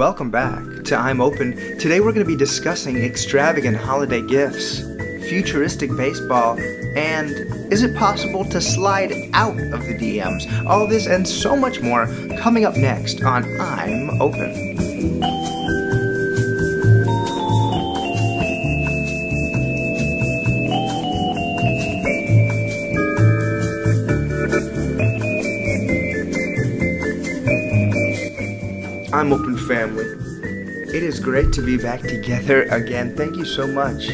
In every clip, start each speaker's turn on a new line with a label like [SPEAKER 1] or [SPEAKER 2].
[SPEAKER 1] Welcome back to I'm Open. Today we're going to be discussing extravagant holiday gifts, futuristic baseball, and is it possible to slide out of the DMs? All this and so much more coming up next on I'm Open. I'm Open Family. It is great to be back together again. Thank you so much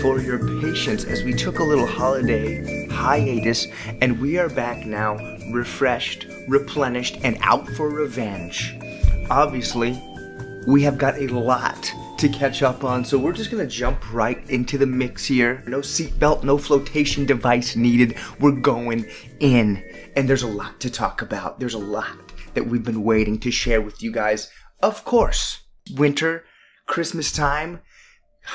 [SPEAKER 1] for your patience as we took a little holiday hiatus and we are back now, refreshed, replenished, and out for revenge. Obviously, we have got a lot to catch up on, so we're just gonna jump right into the mix here. No seatbelt, no flotation device needed. We're going in, and there's a lot to talk about. There's a lot that we've been waiting to share with you guys. Of course, winter, Christmas time,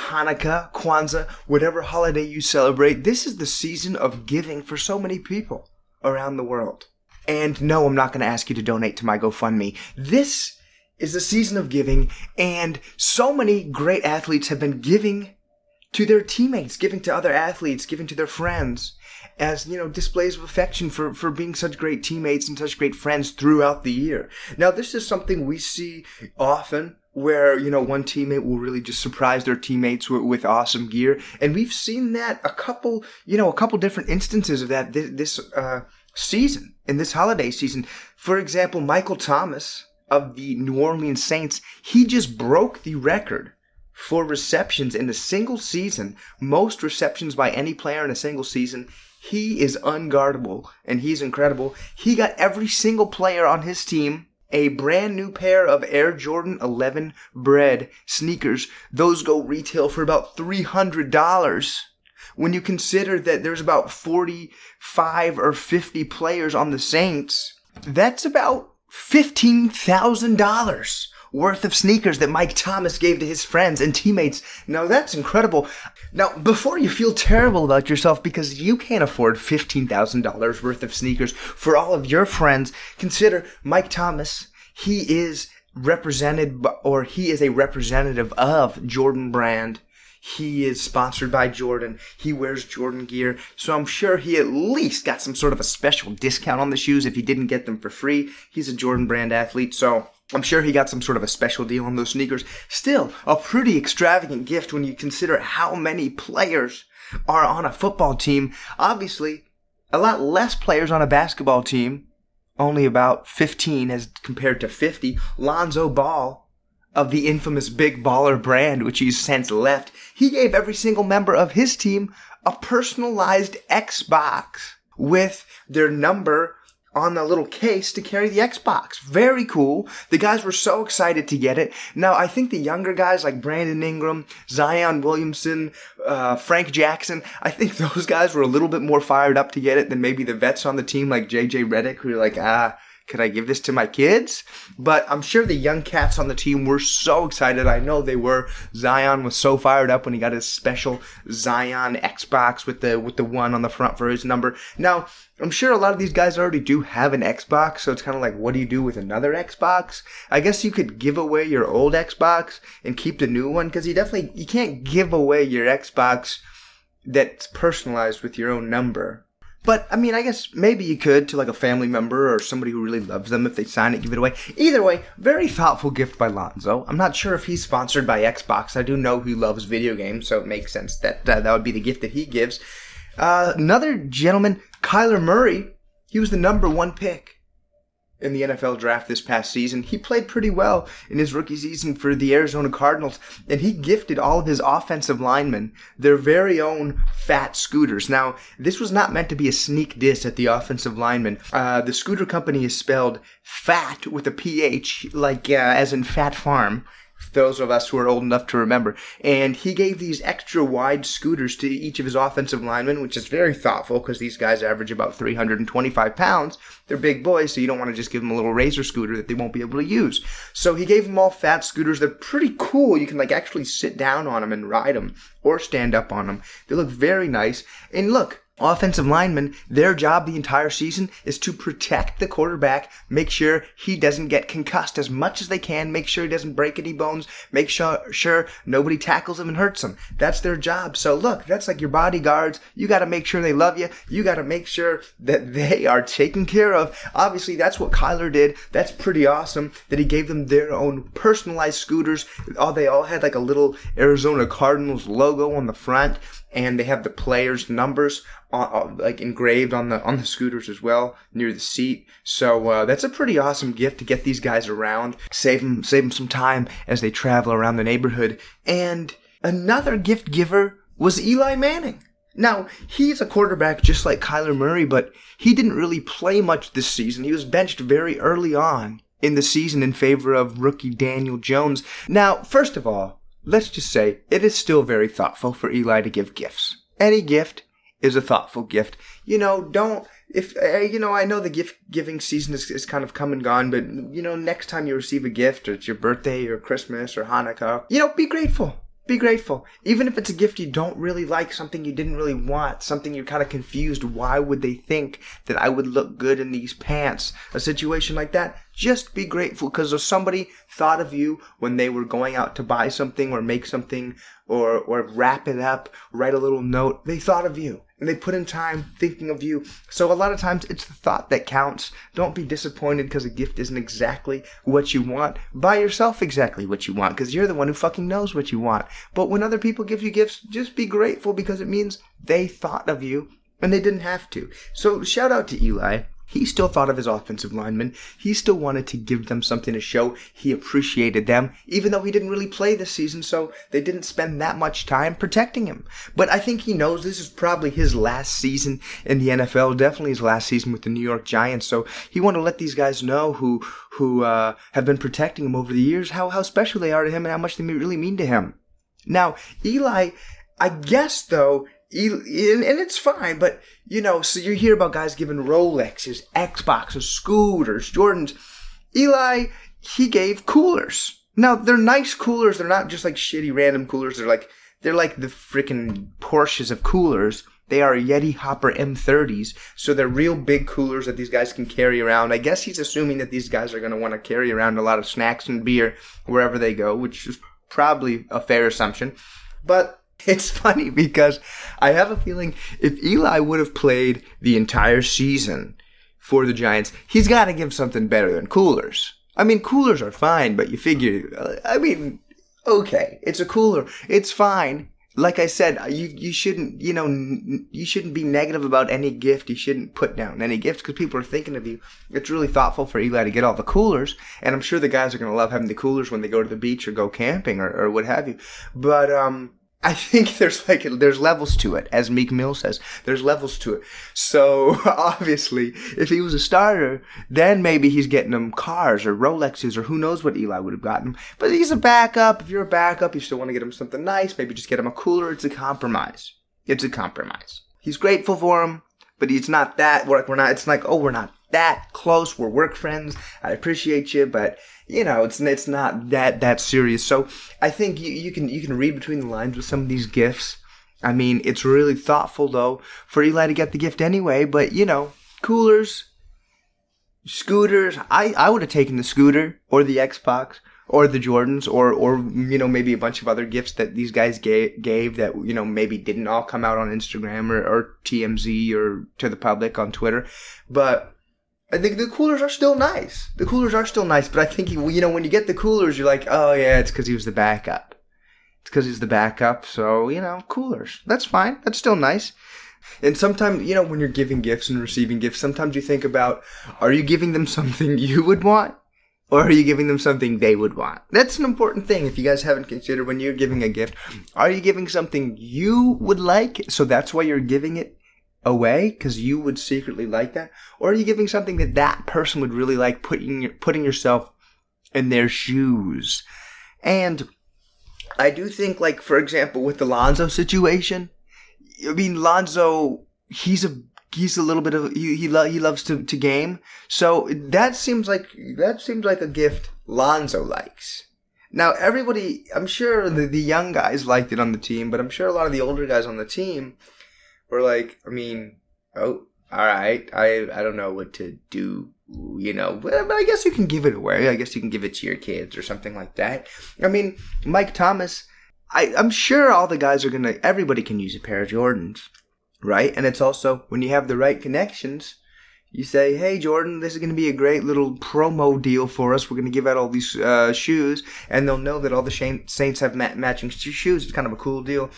[SPEAKER 1] Hanukkah, Kwanzaa, whatever holiday you celebrate, this is the season of giving for so many people around the world. And no, I'm not going to ask you to donate to my GoFundMe. This is the season of giving, and so many great athletes have been giving to their teammates, giving to other athletes, giving to their friends as, you know, displays of affection for, for being such great teammates and such great friends throughout the year. Now, this is something we see often where, you know, one teammate will really just surprise their teammates with, with awesome gear. And we've seen that a couple, you know, a couple different instances of that this, this uh, season, in this holiday season. For example, Michael Thomas of the New Orleans Saints, he just broke the record for receptions in a single season, most receptions by any player in a single season. He is unguardable and he's incredible. He got every single player on his team a brand new pair of Air Jordan 11 Bred sneakers. Those go retail for about $300. When you consider that there's about 45 or 50 players on the Saints, that's about $15,000 worth of sneakers that Mike Thomas gave to his friends and teammates. Now that's incredible. Now, before you feel terrible about yourself because you can't afford $15,000 worth of sneakers for all of your friends, consider Mike Thomas. He is represented or he is a representative of Jordan Brand. He is sponsored by Jordan. He wears Jordan gear. So I'm sure he at least got some sort of a special discount on the shoes if he didn't get them for free. He's a Jordan Brand athlete. So I'm sure he got some sort of a special deal on those sneakers. Still, a pretty extravagant gift when you consider how many players are on a football team. Obviously, a lot less players on a basketball team. Only about 15 as compared to 50. Lonzo Ball of the infamous Big Baller brand, which he's since left, he gave every single member of his team a personalized Xbox with their number on the little case to carry the Xbox. Very cool. The guys were so excited to get it. Now, I think the younger guys like Brandon Ingram, Zion Williamson, uh, Frank Jackson, I think those guys were a little bit more fired up to get it than maybe the vets on the team like JJ Redick who are like, ah, could I give this to my kids? But I'm sure the young cats on the team were so excited. I know they were. Zion was so fired up when he got his special Zion Xbox with the with the one on the front for his number. Now, I'm sure a lot of these guys already do have an Xbox, so it's kind of like, what do you do with another Xbox? I guess you could give away your old Xbox and keep the new one, because you definitely you can't give away your Xbox that's personalized with your own number. But I mean, I guess maybe you could to like a family member or somebody who really loves them if they sign it, give it away. Either way, very thoughtful gift by Lonzo. I'm not sure if he's sponsored by Xbox. I do know he loves video games, so it makes sense that uh, that would be the gift that he gives. Uh, another gentleman, Kyler Murray, he was the number one pick in the NFL draft this past season. He played pretty well in his rookie season for the Arizona Cardinals, and he gifted all of his offensive linemen their very own Phat scooters. Now, this was not meant to be a sneak diss at the offensive linemen. Uh, the scooter company is spelled fat with a PH, like uh, as in Phat Farm those of us who are old enough to remember. And he gave these extra wide scooters to each of his offensive linemen, which is very thoughtful because these guys average about 325 pounds. They're big boys, so you don't want to just give them a little razor scooter that they won't be able to use. So he gave them all Phat scooters. They're pretty cool. You can like actually sit down on them and ride them or stand up on them. They look very nice. And look, offensive linemen, their job the entire season is to protect the quarterback, make sure he doesn't get concussed as much as they can, make sure he doesn't break any bones, make sure, sure nobody tackles him and hurts him. That's their job. So look, that's like your bodyguards. You got to make sure they love you. You got to make sure that they are taken care of. Obviously, that's what Kyler did. That's pretty awesome that he gave them their own personalized scooters. Oh, they all had like a little Arizona Cardinals logo on the front and they have the players' numbers uh, like engraved on the on the scooters as well near the seat. So uh, that's a pretty awesome gift to get these guys around, save them save them some time as they travel around the neighborhood. And another gift giver was Eli Manning. Now, he's a quarterback just like Kyler Murray, but he didn't really play much this season. He was benched very early on in the season in favor of rookie Daniel Jones. Now, first of all, let's just say it is still very thoughtful for Eli to give gifts. Any gift is a thoughtful gift. You know, don't if uh, you know, I know the gift giving season is, is kind of come and gone, but you know, next time you receive a gift, or it's your birthday, or Christmas, or Hanukkah, you know, be grateful. Be grateful. Even if it's a gift you don't really like, something you didn't really want, something you're kind of confused, why would they think that I would look good in these pants? A situation like that, just be grateful because somebody thought of you when they were going out to buy something or make something or, or wrap it up, write a little note. They thought of you and they put in time thinking of you. So a lot of times it's the thought that counts. Don't be disappointed because a gift isn't exactly what you want. Buy yourself exactly what you want because you're the one who fucking knows what you want. But when other people give you gifts, just be grateful because it means they thought of you and they didn't have to. So shout out to Eli he still thought of his offensive linemen. He still wanted to give them something to show he appreciated them, even though he didn't really play this season, so they didn't spend that much time protecting him. But I think he knows this is probably his last season in the NFL, definitely his last season with the New York Giants, so he wanted to let these guys know who, who, uh, have been protecting him over the years, how, how special they are to him and how much they really mean to him. Now, Eli, I guess though, and, it's fine, but you know, so you hear about guys giving Rolexes, Xboxes, scooters, Jordans. Eli, he gave coolers. Now they're nice coolers. They're not just like shitty random coolers. They're like they're like the freaking Porsches of coolers. They are Yeti Hopper M30s, so they're real big coolers that these guys can carry around. I guess he's assuming that these guys are going to want to carry around a lot of snacks and beer wherever they go, which is probably a fair assumption. But it's funny because I have a feeling if Eli would have played the entire season for the Giants, he's got to give something better than coolers. I mean, coolers are fine, but you figure, uh, I mean, okay, it's a cooler. It's fine. Like I said, you you shouldn't you know you shouldn't be negative about any gift. You shouldn't put down any gifts because people are thinking of you. It's really thoughtful for Eli to get all the coolers, and I'm sure the guys are going to love having the coolers when they go to the beach or go camping or, or what have you. But um, I think there's like there's levels to it, as Meek Mill says. There's levels to it. So obviously, if he was a starter, then maybe he's getting them cars or Rolexes or who knows what Eli would have gotten. But he's a backup. If you're a backup, you still want to get him something nice. Maybe just get him a cooler. It's a compromise. It's a compromise. He's grateful for him, but he's not that. We're, we're not. It's like oh, we're not that close. We're work friends. I appreciate you, but you know, it's it's not that that serious. So I think you, you can you can read between the lines with some of these gifts. I mean, it's really thoughtful though for Eli to get the gift anyway. But you know, coolers, scooters. I I would have taken the scooter or the Xbox or the Jordans or or you know maybe a bunch of other gifts that these guys gave, gave that you know maybe didn't all come out on Instagram or, or TMZ or to the public on Twitter, but I think the coolers are still nice. The coolers are still nice, but I think you know when you get the coolers, you're like, oh yeah, it's because he was the backup. It's because he's the backup, so you know, coolers. That's fine. That's still nice. And sometimes, you know, when you're giving gifts and receiving gifts, sometimes you think about, are you giving them something you would want? Or are you giving them something they would want? That's an important thing if you guys haven't considered when you're giving a gift. Are you giving something you would like? So that's why you're giving it away because you would secretly like that, or are you giving something that that person would really like, putting putting yourself in their shoes? And I do think, like for example, with the Lonzo situation, I mean Lonzo, he's a he's a little bit of he he, lo- he loves to, to game, so that seems like that seems like a gift Lonzo likes. Now everybody, I'm sure the, the young guys liked it on the team, but I'm sure a lot of the older guys on the team Or like, I mean, oh, all right, I I don't know what to do. You know, but I guess you can give it away. I guess you can give it to your kids or something like that. I mean, Mike Thomas. I, I'm sure all the guys are gonna. Everybody can use a pair of Jordans, right? And it's also when you have the right connections you say, "Hey Jordan, this is going to be a great little promo deal for us. We're going to give out all these uh, shoes, and they'll know that all the Saints have ma- matching shoes. It's kind of a cool deal."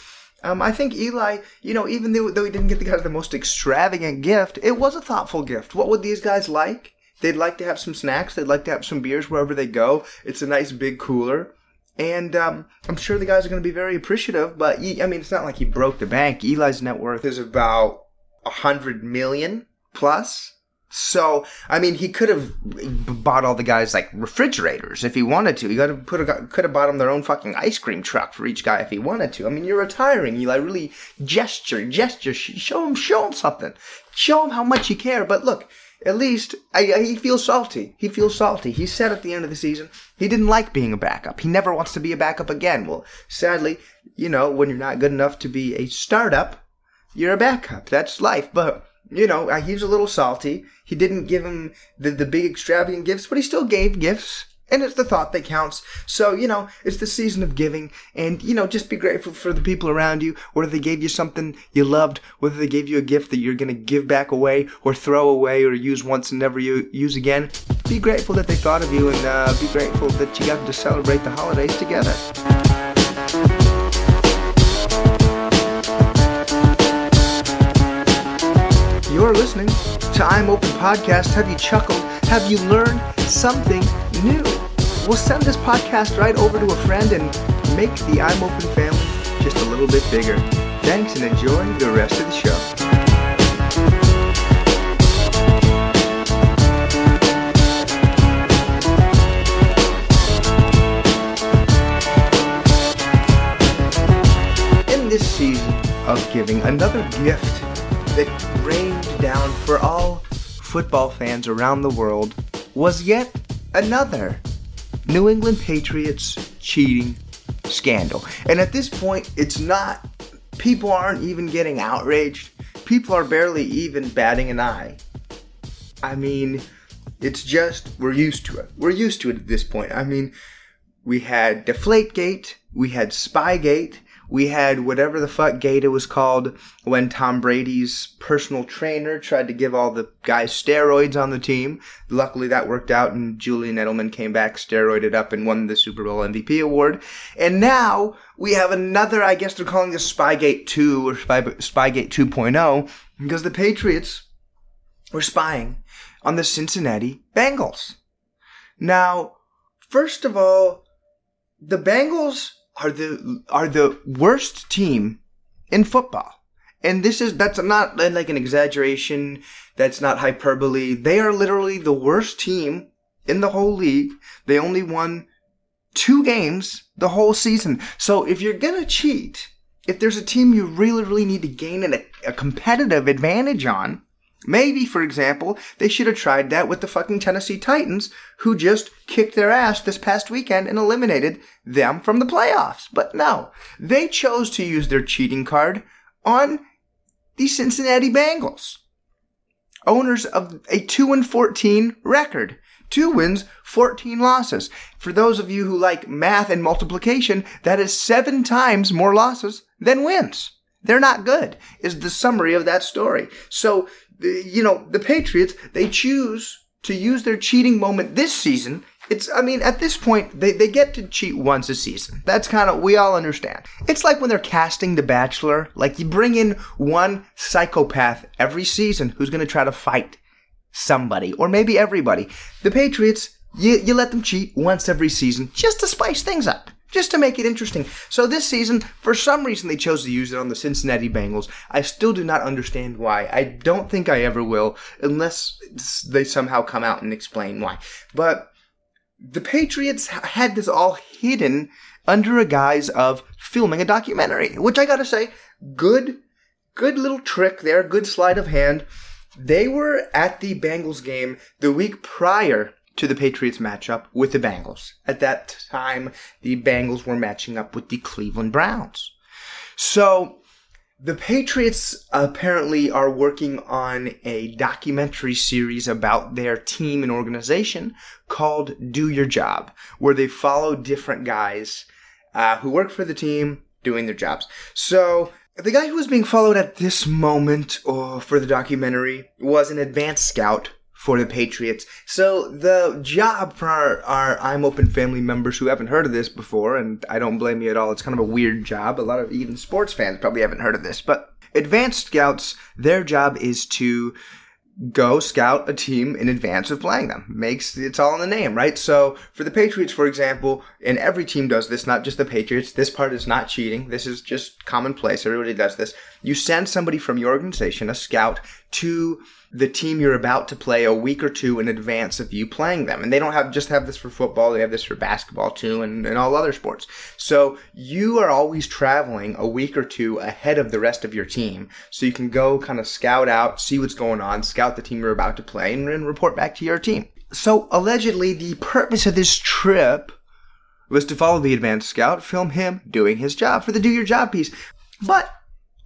[SPEAKER 1] Um, I think Eli, you know, even though, though he didn't get the guy the most extravagant gift, it was a thoughtful gift. What would these guys like? They'd like to have some snacks. They'd like to have some beers wherever they go. It's a nice big cooler. And um, I'm sure the guys are going to be very appreciative. But he, I mean, it's not like he broke the bank. Eli's net worth is about a hundred million plus. So, I mean, he could have bought all the guys like refrigerators if he wanted to. He could have put a, could have bought them their own fucking ice cream truck for each guy if he wanted to. I mean, you're retiring. You like really gesture, gesture, show him, show him something, show him how much you care. But look, at least I, I, he feels salty. He feels salty. He said at the end of the season he didn't like being a backup. He never wants to be a backup again. Well, sadly, you know, when you're not good enough to be a startup, you're a backup. That's life. But you know, uh, he was a little salty. He didn't give him the, the big extravagant gifts, but he still gave gifts. And it's the thought that counts. So, you know, it's the season of giving. And, you know, just be grateful for the people around you, whether they gave you something you loved, whether they gave you a gift that you're going to give back away or throw away or use once and never use again. Be grateful that they thought of you and uh, be grateful that you got to celebrate the holidays together. You're listening to I'm Open Podcast. Have you chuckled? Have you learned something new? We'll send this podcast right over to a friend and make the I'm Open family just a little bit bigger. Thanks and enjoy the rest of the show. In this season of giving, another gift that rained down for all football fans around the world was yet another New England Patriots cheating scandal. And at this point, it's not, people aren't even getting outraged. People are barely even batting an eye. I mean, it's just, we're used to it. We're used to it at this point. I mean, we had Deflategate, we had Spygate, we had whatever the fuck gate it was called when Tom Brady's personal trainer tried to give all the guys steroids on the team. Luckily that worked out and Julian Edelman came back, steroided up and won the Super Bowl MVP award. And now we have another, I guess they're calling this Spygate 2 or Spy, Spygate 2.0 because the Patriots were spying on the Cincinnati Bengals. Now, first of all, the Bengals are the are the worst team in football. And this is that's not like an exaggeration, that's not hyperbole. They are literally the worst team in the whole league. They only won two games the whole season. So if you're going to cheat, if there's a team you really really need to gain an, a competitive advantage on, Maybe, for example, they should have tried that with the fucking Tennessee Titans, who just kicked their ass this past weekend and eliminated them from the playoffs. But no, they chose to use their cheating card on the Cincinnati Bengals, owners of a 2 and 14 record. Two wins, 14 losses. For those of you who like math and multiplication, that is seven times more losses than wins. They're not good, is the summary of that story. So you know, the Patriots, they choose to use their cheating moment this season. It's, I mean, at this point, they, they get to cheat once a season. That's kind of, we all understand. It's like when they're casting The Bachelor, like you bring in one psychopath every season who's going to try to fight somebody, or maybe everybody. The Patriots, you, you let them cheat once every season just to spice things up just to make it interesting. So this season, for some reason, they chose to use it on the Cincinnati Bengals. I still do not understand why. I don't think I ever will, unless they somehow come out and explain why. But the Patriots had this all hidden under a guise of filming a documentary, which I gotta say, good, good little trick there, good sleight of hand. They were at the Bengals game the week prior to the Patriots matchup with the Bengals. At that time, the Bengals were matching up with the Cleveland Browns. So The Patriots apparently are working on a documentary series about their team and organization called Do Your Job, where they follow different guys uh, who work for the team doing their jobs. So the guy who was being followed at this moment or for the documentary was an advanced scout for the Patriots. So the job for our, our I'm Open family members who haven't heard of this before, and I don't blame you at all, it's kind of a weird job. A lot of even sports fans probably haven't heard of this, but advanced scouts, their job is to go scout a team in advance of playing them. Makes it's all in the name, right? So for the Patriots, for example, and every team does this, not just the Patriots. This part is not cheating. This is just commonplace. Everybody does this. You send somebody from your organization, a scout, to the team you're about to play a week or two in advance of you playing them. And they don't have just have this for football, they have this for basketball too and, and all other sports. So you are always traveling a week or two ahead of the rest of your team. So you can go kind of scout out, see what's going on, scout the team you're about to play, and, and report back to your team. So allegedly the purpose of this trip was to follow the advanced scout, film him doing his job for the do your job piece. But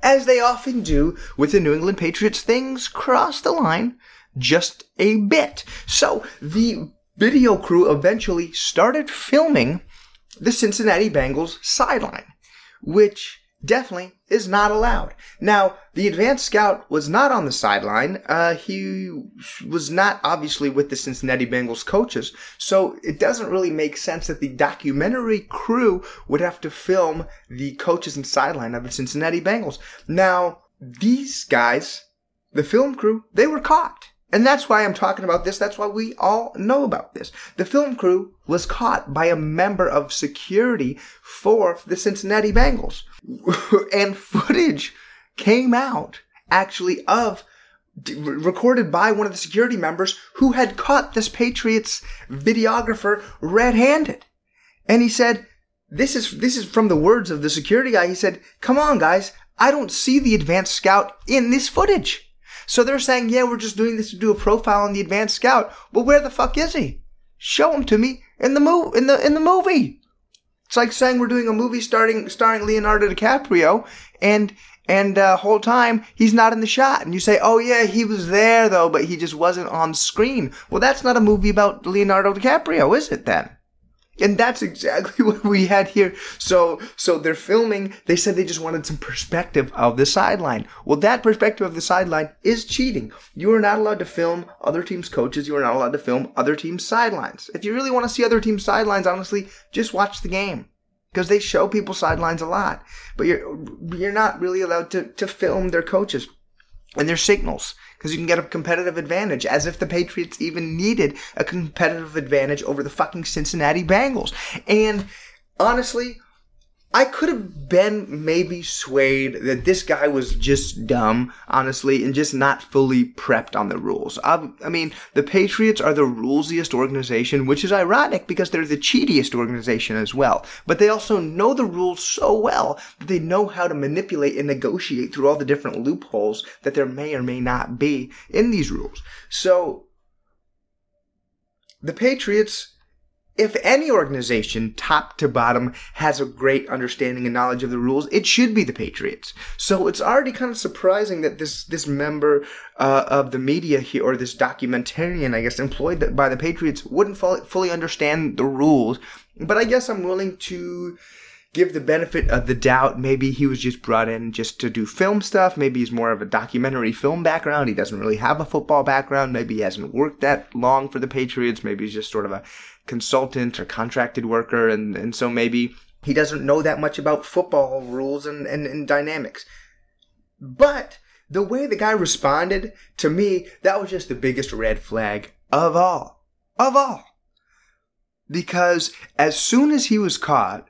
[SPEAKER 1] as they often do with the New England Patriots, things cross the line just a bit. So the video crew eventually started filming the Cincinnati Bengals sideline, which definitely is not allowed. Now, the advanced scout was not on the sideline. Uh, he was not obviously with the Cincinnati Bengals coaches, so it doesn't really make sense that the documentary crew would have to film the coaches and sideline of the Cincinnati Bengals. Now, these guys, the film crew, they were caught. And that's why I'm talking about this. That's why we all know about this. The film crew was caught by a member of security for the Cincinnati Bengals. and footage came out actually of recorded by one of the security members who had caught this Patriots videographer red-handed. And he said, this is, this is from the words of the security guy. He said, come on guys, I don't see the advanced scout in this footage. So they're saying, yeah, we're just doing this to do a profile on the advanced scout. Well, where the fuck is he? Show him to me in the move in the in the movie. It's like saying we're doing a movie starting starring Leonardo DiCaprio, and and uh, whole time he's not in the shot, and you say, oh yeah, he was there though, but he just wasn't on screen. Well, that's not a movie about Leonardo DiCaprio, is it then? And that's exactly what we had here. So, so they're filming. They said they just wanted some perspective of the sideline. Well, that perspective of the sideline is cheating. You are not allowed to film other teams' coaches. You are not allowed to film other teams' sidelines. If you really want to see other teams' sidelines, honestly, just watch the game because they show people sidelines a lot. But you're you're not really allowed to to film their coaches and their signals because you can get a competitive advantage as if the Patriots even needed a competitive advantage over the fucking Cincinnati Bengals. And honestly, I could have been maybe swayed that this guy was just dumb, honestly, and just not fully prepped on the rules. I, I, mean, the Patriots are the rulesiest organization, which is ironic because they're the cheatiest organization as well. But they also know the rules so well that they know how to manipulate and negotiate through all the different loopholes that there may or may not be in these rules. So, the Patriots if any organization, top to bottom, has a great understanding and knowledge of the rules, it should be the Patriots. So it's already kind of surprising that this this member uh, of the media here, or this documentarian, I guess, employed by the Patriots, wouldn't fully understand the rules. But I guess I'm willing to give the benefit of the doubt. Maybe he was just brought in just to do film stuff. Maybe he's more of a documentary film background. He doesn't really have a football background. Maybe he hasn't worked that long for the Patriots. Maybe he's just sort of a consultant or contracted worker. And, and so maybe he doesn't know that much about football rules and, and, and dynamics. But the way the guy responded to me, that was just the biggest red flag of all. Of all. Because as soon as he was caught,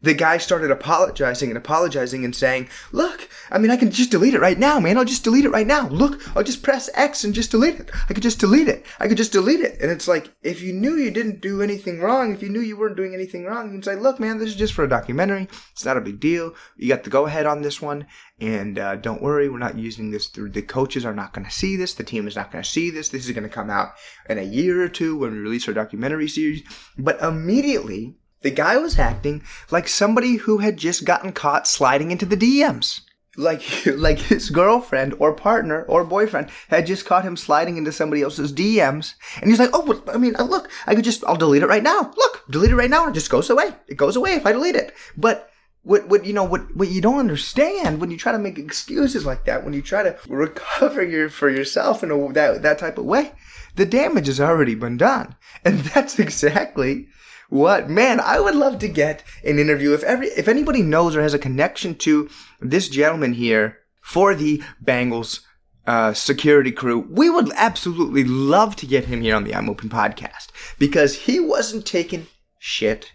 [SPEAKER 1] the guy started apologizing and apologizing and saying, Look, I mean, I can just delete it right now, man. I'll just delete it right now. Look, I'll just press X and just delete it. I could just delete it. I could just delete it. And it's like, if you knew you didn't do anything wrong, if you knew you weren't doing anything wrong, you can say, Look, man, this is just for a documentary. It's not a big deal. You got the go ahead on this one. And uh, don't worry, we're not using this through. The coaches are not going to see this. The team is not going to see this. This is going to come out in a year or two when we release our documentary series. But immediately, the guy was acting like somebody who had just gotten caught sliding into the DMs. Like like his girlfriend or partner or boyfriend had just caught him sliding into somebody else's DMs, and he's like, "Oh, well, I mean, uh, look, I could just I'll delete it right now. Look, delete it right now, and it just goes away. It goes away if I delete it." But what what you know what what you don't understand when you try to make excuses like that, when you try to recover your for yourself in a, that that type of way, the damage has already been done, and that's exactly what man i would love to get an interview if every if anybody knows or has a connection to this gentleman here for the bengals uh, security crew we would absolutely love to get him here on the i'm open podcast because he wasn't taking shit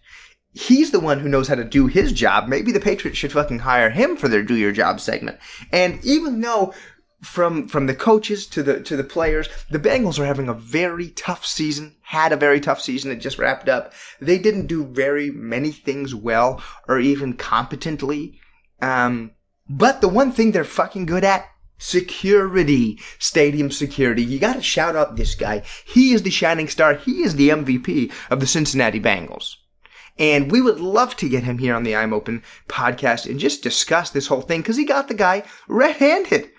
[SPEAKER 1] he's the one who knows how to do his job. Maybe the Patriots should fucking hire him for their do your job segment. And even though from from the coaches to the to the players. The Bengals are having a very tough season. Had a very tough season. It just wrapped up. They didn't do very many things well or even competently. Um, but the one thing they're fucking good at security, stadium security. You got to shout out this guy. He is the shining star. He is the MVP of the Cincinnati Bengals. And we would love to get him here on the I'm Open podcast and just discuss this whole thing because he got the guy red handed.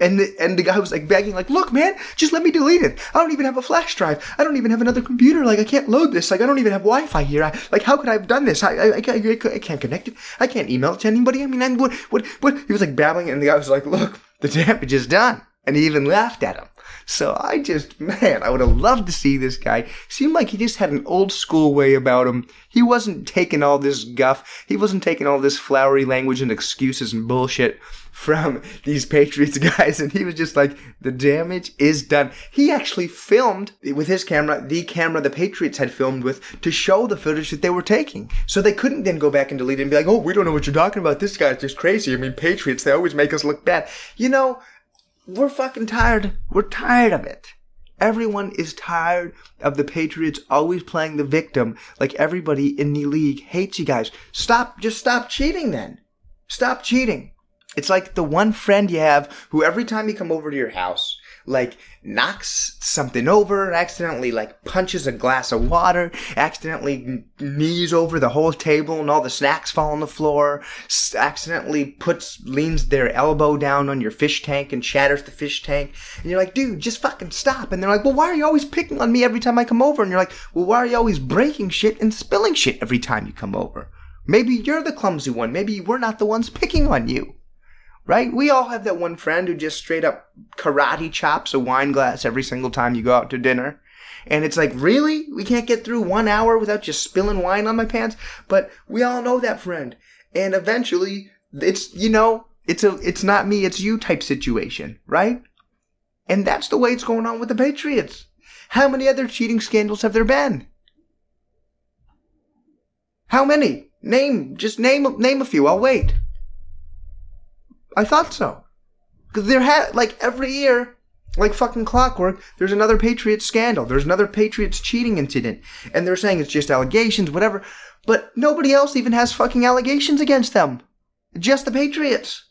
[SPEAKER 1] And the, and the guy was like begging, like, look, man, just let me delete it. I don't even have a flash drive. I don't even have another computer. Like, I can't load this. Like, I don't even have Wi-Fi here. I, like, how could I have done this? I, I, I, can't, I can't connect it. I can't email it to anybody. I mean, and what, what, what? He was like babbling, and the guy was like, look, the damage is done. And he even laughed at him. So I just, man, I would have loved to see this guy. Seemed like he just had an old school way about him. He wasn't taking all this guff. He wasn't taking all this flowery language and excuses and bullshit from these Patriots guys, and he was just like, the damage is done. He actually filmed with his camera, the camera the Patriots had filmed with, to show the footage that they were taking. So they couldn't then go back and delete it and be like, oh, we don't know what you're talking about. This guy's just crazy. I mean, Patriots, they always make us look bad. You know, we're fucking tired. We're tired of it. Everyone is tired of the Patriots always playing the victim like everybody in the league hates you guys. Stop, just stop cheating then. Stop cheating. It's like the one friend you have who every time you come over to your house, like knocks something over, accidentally like punches a glass of water, accidentally knees over the whole table and all the snacks fall on the floor, accidentally puts, leans their elbow down on your fish tank and shatters the fish tank. And you're like, dude, just fucking stop. And they're like, well, why are you always picking on me every time I come over? And you're like, well, why are you always breaking shit and spilling shit every time you come over? Maybe you're the clumsy one. Maybe we're not the ones picking on you right? We all have that one friend who just straight up karate chops a wine glass every single time you go out to dinner. And it's like, really? We can't get through one hour without just spilling wine on my pants? But we all know that friend. And eventually, it's, you know, it's a, it's not me, it's you type situation, right? And that's the way it's going on with the Patriots. How many other cheating scandals have there been? How many? Name, just name, name a few. I'll wait. I thought so. Because there had, like, every year, like fucking clockwork, there's another Patriots scandal. There's another Patriots cheating incident. And they're saying it's just allegations, whatever. But nobody else even has fucking allegations against them. Just the Patriots.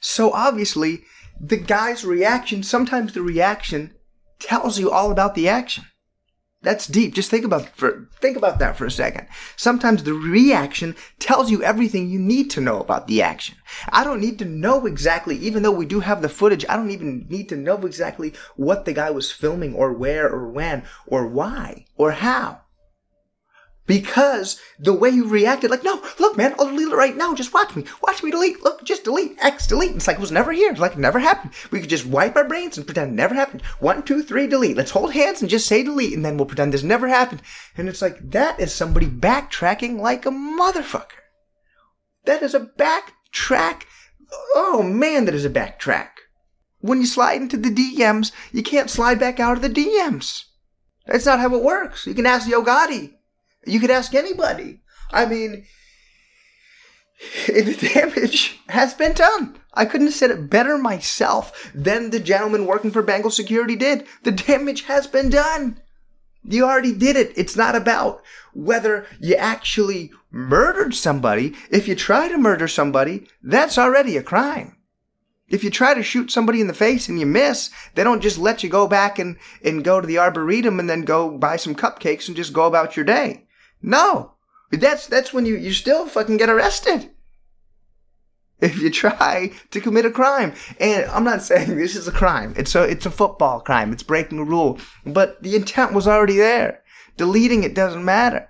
[SPEAKER 1] So obviously, the guy's reaction, sometimes the reaction tells you all about the action. That's deep. Just think about for think about that for a second. Sometimes the reaction tells you everything you need to know about the action. I don't need to know exactly, even though we do have the footage, I don't even need to know exactly what the guy was filming or where or when or why or how because the way you reacted, like, no, look, man, I'll delete it right now. Just watch me. Watch me delete. Look, just delete. X delete. It's like it was never here. It's like it never happened. We could just wipe our brains and pretend it never happened. One, two, three, delete. Let's hold hands and just say delete, and then we'll pretend this never happened. And it's like, that is somebody backtracking like a motherfucker. That is a backtrack. Oh man, that is a backtrack. When you slide into the DMs, you can't slide back out of the DMs. That's not how it works. You can ask Yo Gotti. You could ask anybody. I mean, the damage has been done. I couldn't have said it better myself than the gentleman working for Bengal Security did. The damage has been done. You already did it. It's not about whether you actually murdered somebody. If you try to murder somebody, that's already a crime. If you try to shoot somebody in the face and you miss, they don't just let you go back and, and go to the arboretum and then go buy some cupcakes and just go about your day. No. That's that's when you, you still fucking get arrested. if you try to commit a crime. And I'm not saying this is a crime. It's a it's a football crime. It's breaking a rule. But the intent was already there. Deleting it doesn't matter.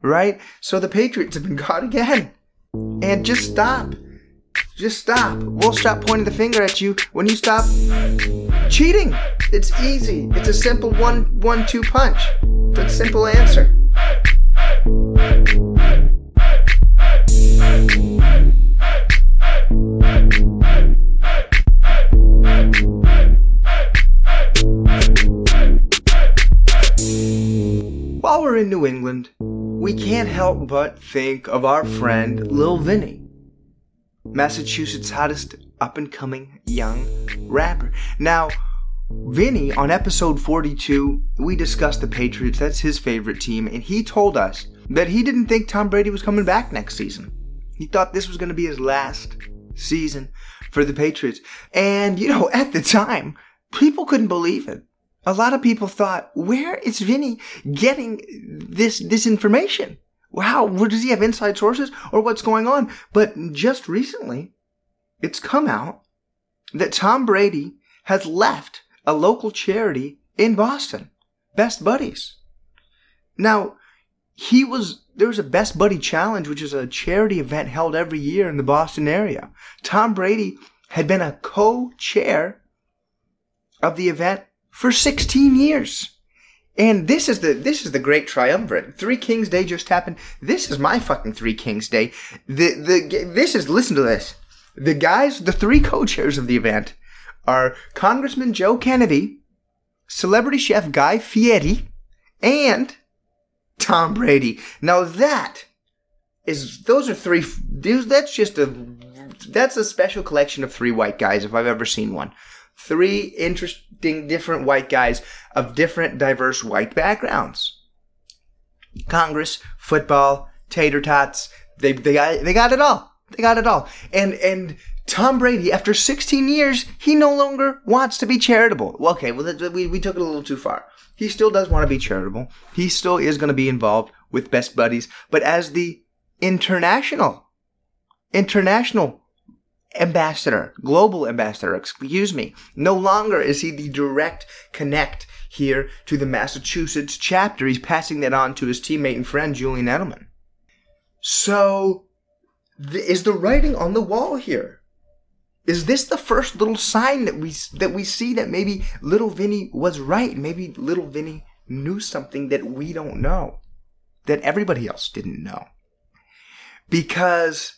[SPEAKER 1] Right? So the Patriots have been caught again. And just stop. Just stop. We'll stop pointing the finger at you when you stop cheating. It's easy. It's a simple one one two punch. It's a simple answer. While we're in New England, we can't help but think of our friend Lil Vinny, Massachusetts' hottest up and coming young rapper. Now, Vinny, on episode 42, we discussed the Patriots. That's his favorite team. And he told us that he didn't think Tom Brady was coming back next season. He thought this was going to be his last season for the Patriots. And, you know, at the time, people couldn't believe it. A lot of people thought, where is Vinny getting this, this information? Wow, does he have inside sources or what's going on? But just recently, it's come out that Tom Brady has left a local charity in Boston, Best Buddies. Now, he was, there was a Best Buddy Challenge, which is a charity event held every year in the Boston area. Tom Brady had been a co-chair of the event for 16 years. And this is the this is the great triumvirate. Three Kings Day just happened. This is my fucking Three Kings Day. The the this is listen to this. The guys, the three co-chairs of the event are Congressman Joe Kennedy, celebrity chef Guy Fieri, and Tom Brady. Now that is those are three dudes. That's just a that's a special collection of three white guys if I've ever seen one. Three interesting, different white guys of different, diverse white backgrounds. Congress, football, tater tots. They they got they got it all. They got it all. And and Tom Brady, after 16 years, he no longer wants to be charitable. Okay, well, we, we took it a little too far. He still does want to be charitable. He still is going to be involved with Best Buddies, but as the international, international ambassador, global ambassador, excuse me, no longer is he the direct connect here to the Massachusetts chapter. He's passing that on to his teammate and friend, Julian Edelman. So, th- is the writing on the wall here? Is this the first little sign that we that we see that maybe little Vinny was right? Maybe little Vinny knew something that we don't know, that everybody else didn't know. Because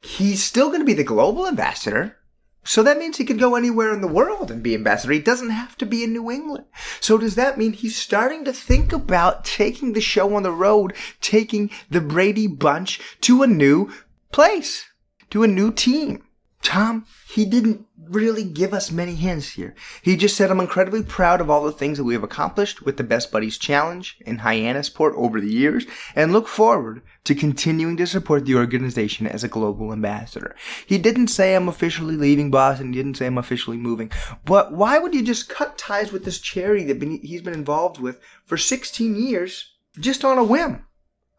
[SPEAKER 1] he's still going to be the global ambassador. So that means he could go anywhere in the world and be ambassador. He doesn't have to be in New England. So does that mean he's starting to think about taking the show on the road, taking the Brady bunch to a new place, to a new team? Tom, he didn't really give us many hints here. He just said, I'm incredibly proud of all the things that we have accomplished with the Best Buddies Challenge in Hyannisport over the years and look forward to continuing to support the organization as a global ambassador. He didn't say I'm officially leaving Boston. He didn't say I'm officially moving. But why would you just cut ties with this charity that he's been involved with for 16 years just on a whim?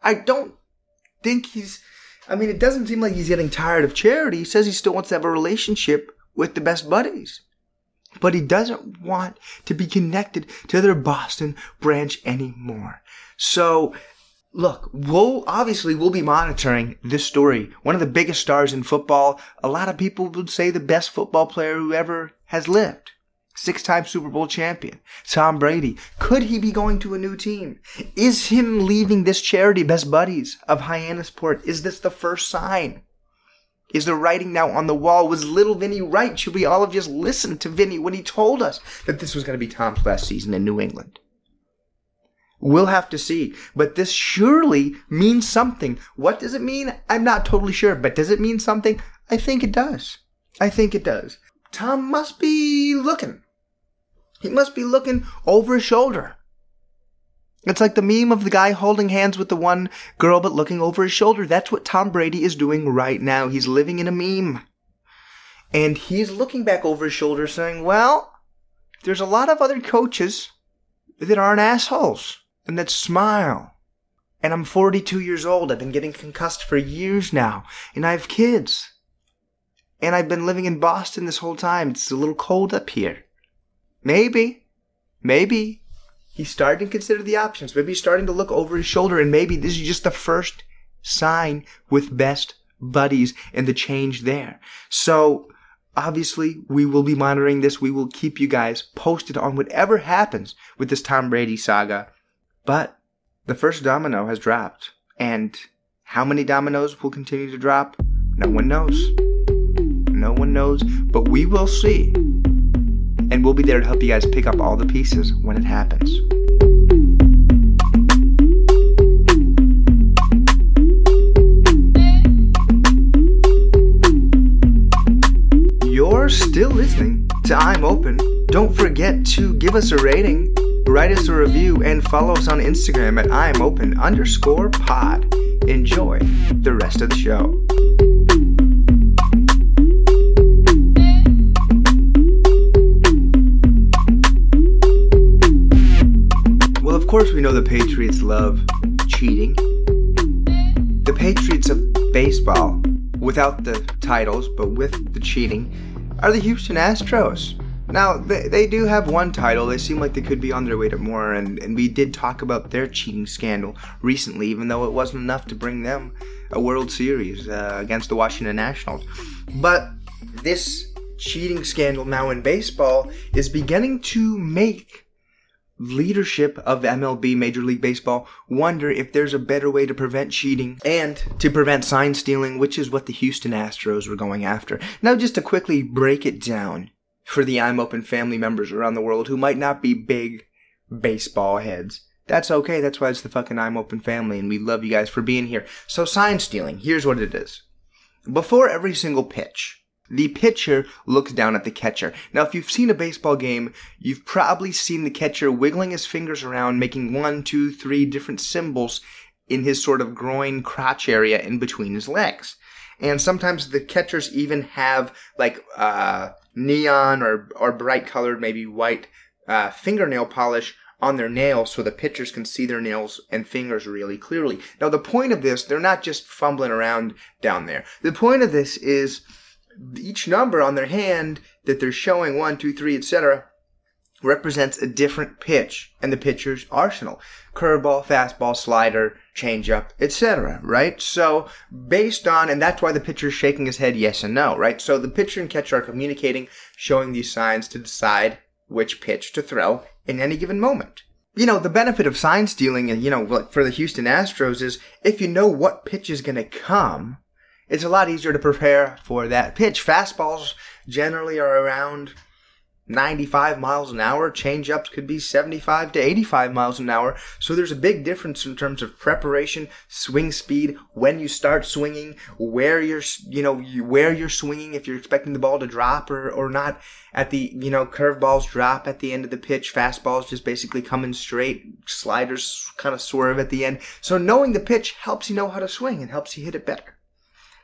[SPEAKER 1] I don't think he's I mean, it doesn't seem like he's getting tired of charity. He says he still wants to have a relationship with the best buddies. But he doesn't want to be connected to their Boston branch anymore. So, look, we'll obviously we'll be monitoring this story. One of the biggest stars in football. A lot of people would say the best football player who ever has lived six time Super Bowl champion, Tom Brady. Could he be going to a new team? Is him leaving this charity, Best Buddies of Hyannisport, is this the first sign? Is the writing now on the wall? Was little Vinny right? Should we all have just listened to Vinny when he told us that this was going to be Tom's last season in New England? We'll have to see. But this surely means something. What does it mean? I'm not totally sure. But does it mean something? I think it does. I think it does. Tom must be looking. He must be looking over his shoulder. It's like the meme of the guy holding hands with the one girl but looking over his shoulder. That's what Tom Brady is doing right now. He's living in a meme. And he's looking back over his shoulder saying, well, there's a lot of other coaches that aren't assholes and that smile. And I'm 42 years old. I've been getting concussed for years now. And I have kids. And I've been living in Boston this whole time. It's a little cold up here. Maybe, maybe he's starting to consider the options. Maybe he's starting to look over his shoulder, and maybe this is just the first sign with best buddies and the change there. So, obviously, we will be monitoring this. We will keep you guys posted on whatever happens with this Tom Brady saga. But the first domino has dropped. And how many dominoes will continue to drop? No one knows. No one knows, but we will see. And we'll be there to help you guys pick up all the pieces when it happens. You're still listening to I'm Open. Don't forget to give us a rating, write us a review, and follow us on Instagram at I'm Open underscore pod. Enjoy the rest of the show. Course, we know the Patriots love cheating. The Patriots of baseball, without the titles, but with the cheating, are the Houston Astros. Now, they, they do have one title. They seem like they could be on their way to more, and, and we did talk about their cheating scandal recently, even though it wasn't enough to bring them a World Series uh, against the Washington Nationals. But this cheating scandal now in baseball is beginning to make leadership of MLB Major League Baseball wonder if there's a better way to prevent cheating and to prevent sign stealing, which is what the Houston Astros were going after. Now, just to quickly break it down for the I'm Open family members around the world who might not be big baseball heads. That's okay. That's why it's the fucking I'm Open family, and we love you guys for being here. So, sign stealing, here's what it is. Before every single pitch, the pitcher looks down at the catcher. Now, if you've seen a baseball game, you've probably seen the catcher wiggling his fingers around, making one, two, three different symbols in his sort of groin crotch area in between his legs. And sometimes the catchers even have like uh, neon or, or bright colored, maybe white uh, fingernail polish on their nails so the pitchers can see their nails and fingers really clearly. Now, the point of this, they're not just fumbling around down there. The point of this is each number on their hand that they're showing one, two, three, etc. represents a different pitch and the pitcher's arsenal. Curveball, fastball, slider, changeup, etc. Right? So based on, and that's why the pitcher's shaking his head yes and no, right? So the pitcher and catcher are communicating, showing these signs to decide which pitch to throw in any given moment. You know, the benefit of sign stealing, and you know, for the Houston Astros is if you know what pitch is going to come, it's a lot easier to prepare for that pitch. Fastballs generally are around 95 miles an hour. Changeups could be 75 to 85 miles an hour. So there's a big difference in terms of preparation, swing speed, when you start swinging, where you're, you know, where you're swinging, if you're expecting the ball to drop or, or not. At the, you know, curveballs drop at the end of the pitch. Fastballs just basically coming straight. Sliders kind of swerve at the end. So knowing the pitch helps you know how to swing and helps you hit it better.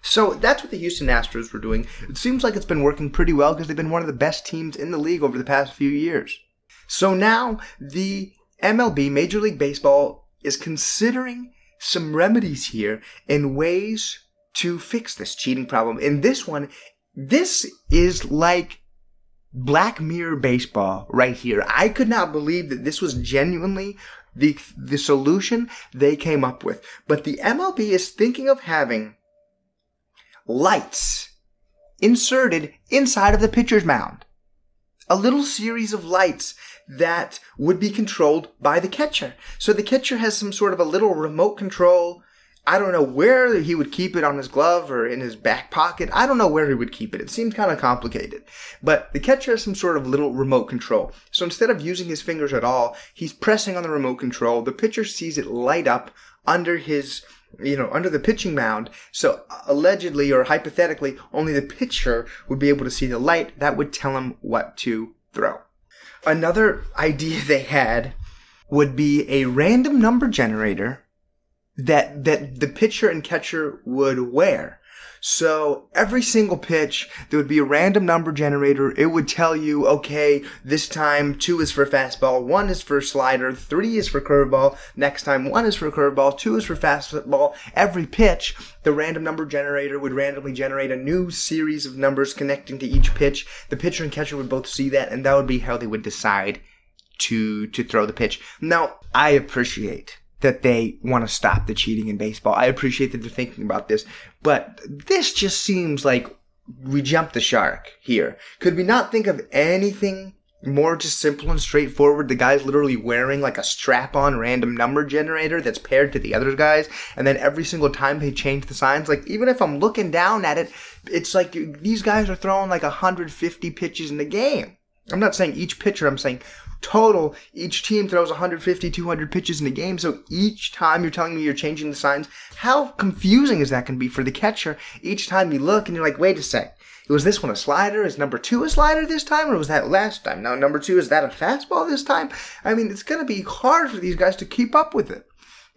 [SPEAKER 1] So that's what the Houston Astros were doing. It seems like it's been working pretty well because they've been one of the best teams in the league over the past few years. So now the MLB, Major League Baseball, is considering some remedies here and ways to fix this cheating problem. In this one, this is like Black Mirror baseball right here. I could not believe that this was genuinely the the solution they came up with. But the MLB is thinking of having lights inserted inside of the pitcher's mound. A little series of lights that would be controlled by the catcher. So the catcher has some sort of a little remote control. I don't know where he would keep it on his glove or in his back pocket. I don't know where he would keep it. It seems kind of complicated. But the catcher has some sort of little remote control. So instead of using his fingers at all, he's pressing on the remote control. The pitcher sees it light up under his you know, under the pitching mound. So allegedly or hypothetically, only the pitcher would be able to see the light that would tell him what to throw. Another idea they had would be a random number generator that that the pitcher and catcher would wear. So every single pitch, there would be a random number generator. It would tell you, okay, this time two is for fastball, one is for slider, three is for curveball. Next time one is for curveball, two is for fastball. Every pitch, the random number generator would randomly generate a new series of numbers connecting to each pitch. The pitcher and catcher would both see that, and that would be how they would decide to to throw the pitch. Now, I appreciate that they want to stop the cheating in baseball. I appreciate that they're thinking about this, but this just seems like we jumped the shark here. Could we not think of anything more just simple and straightforward? The guy's literally wearing like a strap-on random number generator that's paired to the other guys, and then every single time they change the signs, like even if I'm looking down at it, it's like these guys are throwing like 150 pitches in the game. I'm not saying each pitcher, I'm saying total, each team throws 150, 200 pitches in a game. So each time you're telling me you're changing the signs, how confusing is that going to be for the catcher? Each time you look and you're like, wait a sec. Was this one a slider? Is number two a slider this time, or was that last time? Now, number two, is that a fastball this time? I mean, it's going to be hard for these guys to keep up with it.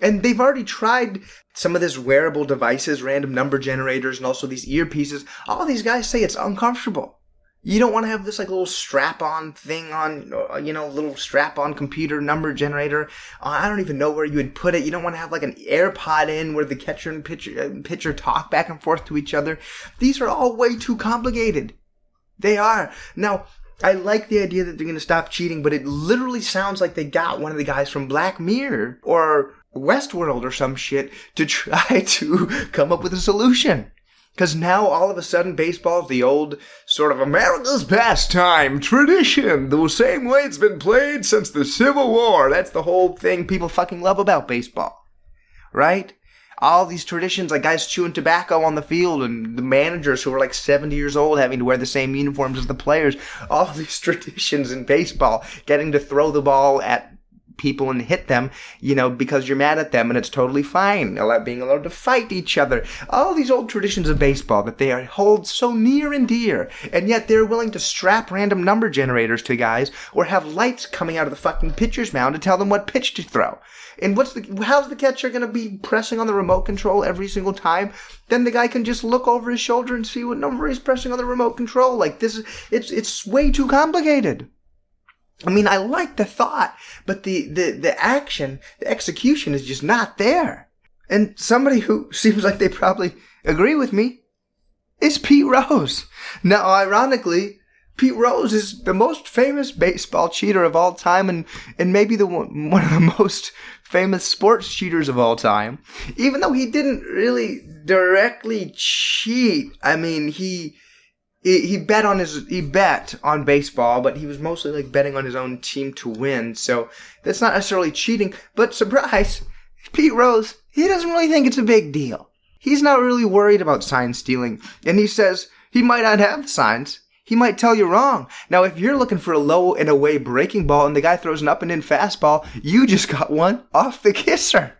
[SPEAKER 1] And they've already tried some of this wearable devices, random number generators, and also these earpieces. All these guys say it's uncomfortable. You don't want to have this like little strap-on thing on, uh, you know, little strap-on computer number generator. Uh, I don't even know where you would put it. You don't want to have like an AirPod in where the catcher and pitcher, uh, pitcher talk back and forth to each other. These are all way too complicated. They are. Now, I like the idea that they're going to stop cheating, but it literally sounds like they got one of the guys from Black Mirror or Westworld or some shit to try to come up with a solution. Because now all of a sudden baseball is the old sort of America's pastime, tradition, the same way it's been played since the Civil War. That's the whole thing people fucking love about baseball. Right? All these traditions, like guys chewing tobacco on the field and the managers who are like 70 years old having to wear the same uniforms as the players. All these traditions in baseball, getting to throw the ball at people and hit them, you know, because you're mad at them and it's totally fine. Being allowed to fight each other. All these old traditions of baseball that they hold so near and dear. And yet they're willing to strap random number generators to guys or have lights coming out of the fucking pitcher's mound to tell them what pitch to throw. And what's the, how's the catcher going to be pressing on the remote control every single time? Then the guy can just look over his shoulder and see what number he's pressing on the remote control. Like this, is, it's, it's way too complicated. I mean, I like the thought, but the, the, the action, the execution is just not there. And somebody who seems like they probably agree with me is Pete Rose. Now, ironically, Pete Rose is the most famous baseball cheater of all time and, and maybe the one, one of the most famous sports cheaters of all time. Even though he didn't really directly cheat. I mean, he, he, he bet on his he bet on baseball, but he was mostly like betting on his own team to win. So that's not necessarily cheating. But surprise, Pete Rose, he doesn't really think it's a big deal. He's not really worried about sign stealing, and he says he might not have the signs. He might tell you wrong. Now, if you're looking for a low and away breaking ball and the guy throws an up and in fastball, you just got one off the kisser.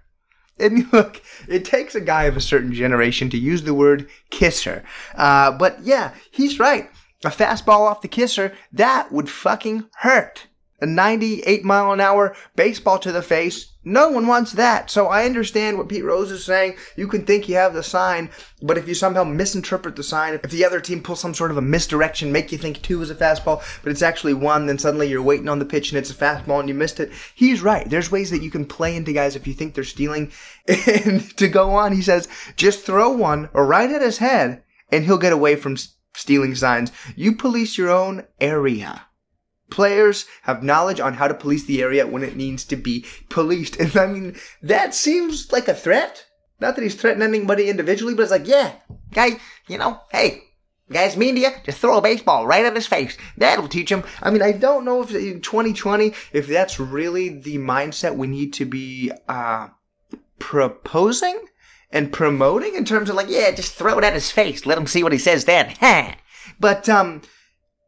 [SPEAKER 1] And look, it takes a guy of a certain generation to use the word kisser. Uh, but yeah, he's right. A fastball off the kisser, that would fucking hurt. A 98 mile an hour baseball to the face, no one wants that. So I understand what Pete Rose is saying. You can think you have the sign, but if you somehow misinterpret the sign, if the other team pulls some sort of a misdirection, make you think two is a fastball, but it's actually one, then suddenly you're waiting on the pitch and it's a fastball and you missed it. He's right. There's ways that you can play into guys if you think they're stealing. And to go on, he says, just throw one right at his head and he'll get away from stealing signs. You police your own area. Players have knowledge on how to police the area when it needs to be policed. And I mean, that seems like a threat. Not that he's threatening anybody individually, but it's like, yeah, guy, you know, hey, guy's mean to you, just throw a baseball right at his face. That'll teach him. I mean, I don't know if in 2020, if that's really the mindset we need to be, uh, proposing and promoting in terms of like, yeah, just throw it at his face. Let him see what he says then. But, um,